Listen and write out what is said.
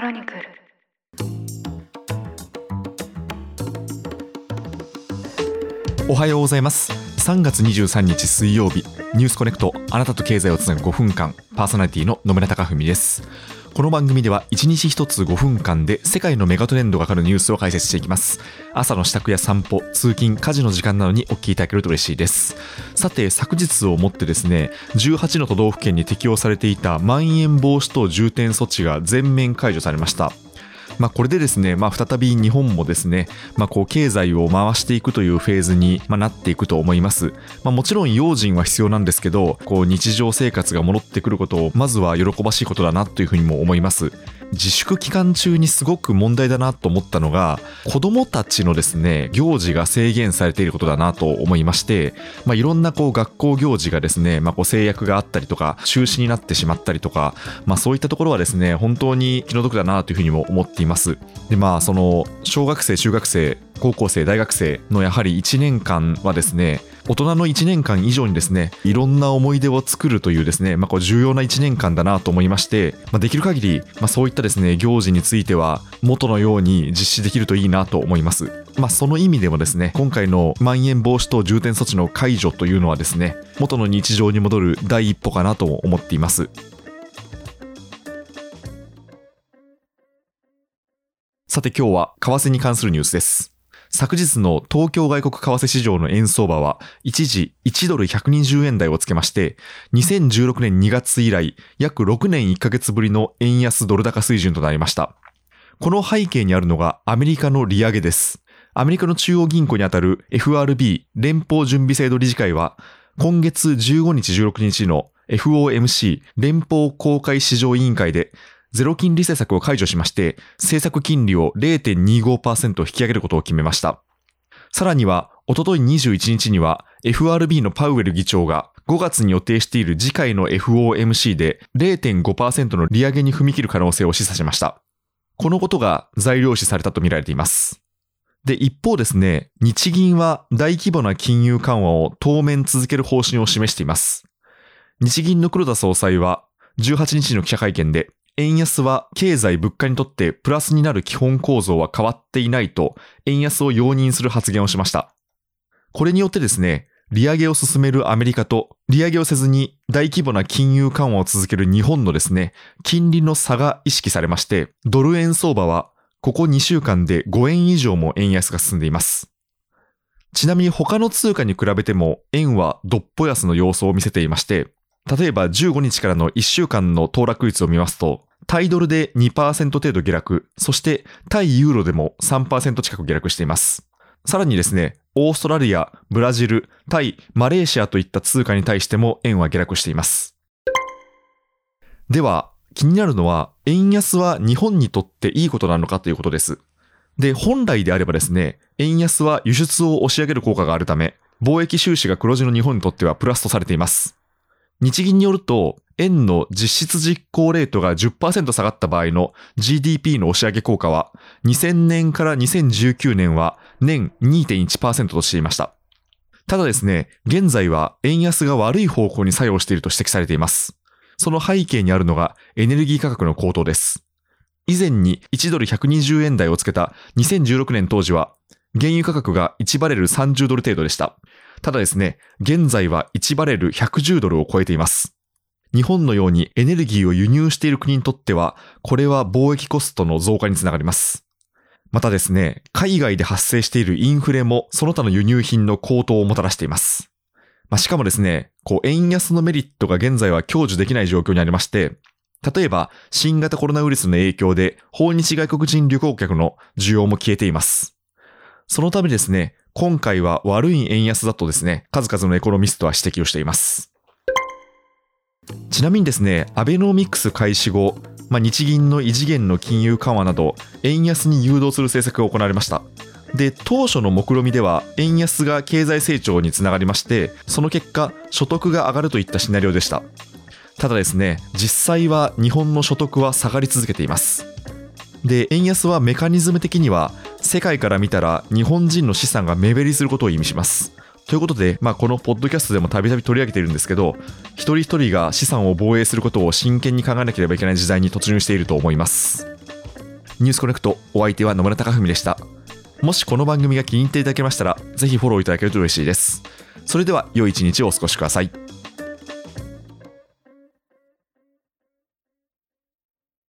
ロニクル。おはようございます。3月23日水曜日。ニュースコネクトあなたと経済をつなぐ5分間パーソナリティの野村貴文です。この番組では1日1つ5分間で世界のメガトレンドがかかるニュースを解説していきます。朝の支度や散歩通勤家事の時間などにお聞きいただけると嬉しいです。さて昨日をもってですね18の都道府県に適用されていたまん延防止等重点措置が全面解除されました。まあ、これでですね、まあ、再び日本もですね、まあ、こう経済を回していくというフェーズに、ま、なっていくと思います。ま、もちろん用心は必要なんですけど、こう日常生活が戻ってくることをまずは喜ばしいことだなというふうにも思います。自粛期間中にすごく問題だなと思ったのが子供たちのですね行事が制限されていることだなと思いまして、まあ、いろんなこう学校行事がですね、まあ、こう制約があったりとか中止になってしまったりとか、まあ、そういったところはですね本当に気の毒だなというふうにも思っています。でまあその小学生中学生高校生大学生のやはり1年間はですね大人の1年間以上にですねいろんな思い出を作るというですね、まあ、こう重要な1年間だなと思いまして、まあ、できる限り、まあ、そういったですね行事については元のように実施できるといいなと思います。まあ、その意味でもですね今回のまん延防止等重点措置の解除というのはですね元の日常に戻る第一歩かなと思っています。さて今日は為替に関するニュースです。昨日の東京外国為替市場の円相場は一時1ドル120円台をつけまして、2016年2月以来約6年1ヶ月ぶりの円安ドル高水準となりました。この背景にあるのがアメリカの利上げです。アメリカの中央銀行にあたる FRB 連邦準備制度理事会は今月15日16日の FOMC 連邦公開市場委員会でゼロ金利政策を解除しまして、政策金利を0.25%引き上げることを決めました。さらには、おととい21日には FRB のパウエル議長が5月に予定している次回の FOMC で0.5%の利上げに踏み切る可能性を示唆しました。このことが材料視されたとみられています。で、一方ですね、日銀は大規模な金融緩和を当面続ける方針を示しています。日銀の黒田総裁は18日の記者会見で、円安は経済物価にとってプラスになる基本構造は変わっていないと、円安を容認する発言をしました。これによってですね、利上げを進めるアメリカと、利上げをせずに大規模な金融緩和を続ける日本のですね、金利の差が意識されまして、ドル円相場はここ2週間で5円以上も円安が進んでいます。ちなみに他の通貨に比べても円はどっぽ安の様子を見せていまして、例えば15日からの1週間の騰落率を見ますと、タイドルで2%程度下落、そして対ユーロでも3%近く下落しています。さらにですね、オーストラリア、ブラジル、タイ、マレーシアといった通貨に対しても円は下落しています。では、気になるのは、円安は日本にとっていいことなのかということです。で、本来であればですね、円安は輸出を押し上げる効果があるため、貿易収支が黒字の日本にとってはプラスとされています。日銀によると、円の実質実行レートが10%下がった場合の GDP の押し上げ効果は、2000年から2019年は年2.1%としていました。ただですね、現在は円安が悪い方向に作用していると指摘されています。その背景にあるのがエネルギー価格の高騰です。以前に1ドル120円台をつけた2016年当時は、原油価格が1バレル30ドル程度でした。ただですね、現在は1バレル110ドルを超えています。日本のようにエネルギーを輸入している国にとっては、これは貿易コストの増加につながります。またですね、海外で発生しているインフレもその他の輸入品の高騰をもたらしています。まあ、しかもですね、こう、円安のメリットが現在は享受できない状況にありまして、例えば、新型コロナウイルスの影響で、訪日外国人旅行客の需要も消えています。そのためですね、今回は悪い円安だとですね、数々のエコノミストは指摘をしています。ちなみにですね、アベノミクス開始後、まあ、日銀の異次元の金融緩和など、円安に誘導する政策が行われました。で、当初の目論見では、円安が経済成長につながりまして、その結果、所得が上がるといったシナリオでした。ただですね、実際は日本の所得は下がり続けています。で、円安はメカニズム的には、世界から見たら日本人の資産が目減りすることを意味します。ということで、まあ、このポッドキャストでもたびたび取り上げているんですけど、一人一人が資産を防衛することを真剣に考えなければいけない時代に突入していると思います。ニュースコネクトお相手は野村貴文でした。もしこの番組が気に入っていただけましたら、ぜひフォローいただけると嬉しいです。それでは良い一日をお過ごしください。